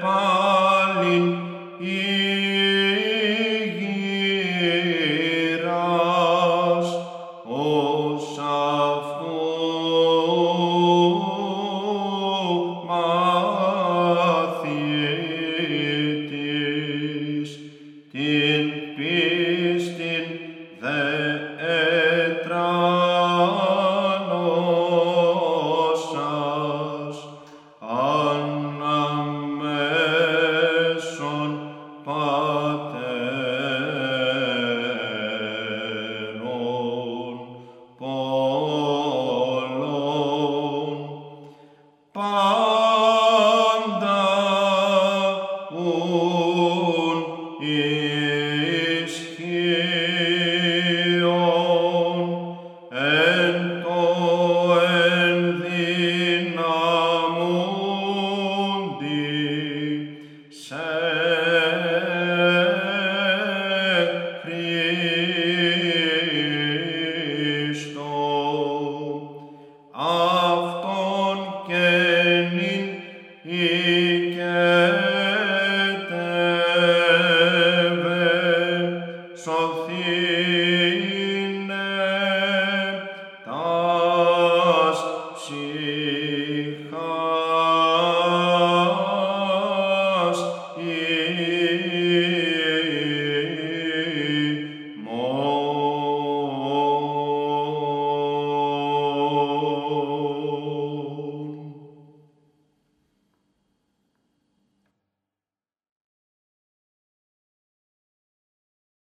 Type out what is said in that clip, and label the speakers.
Speaker 1: Paul. Amen.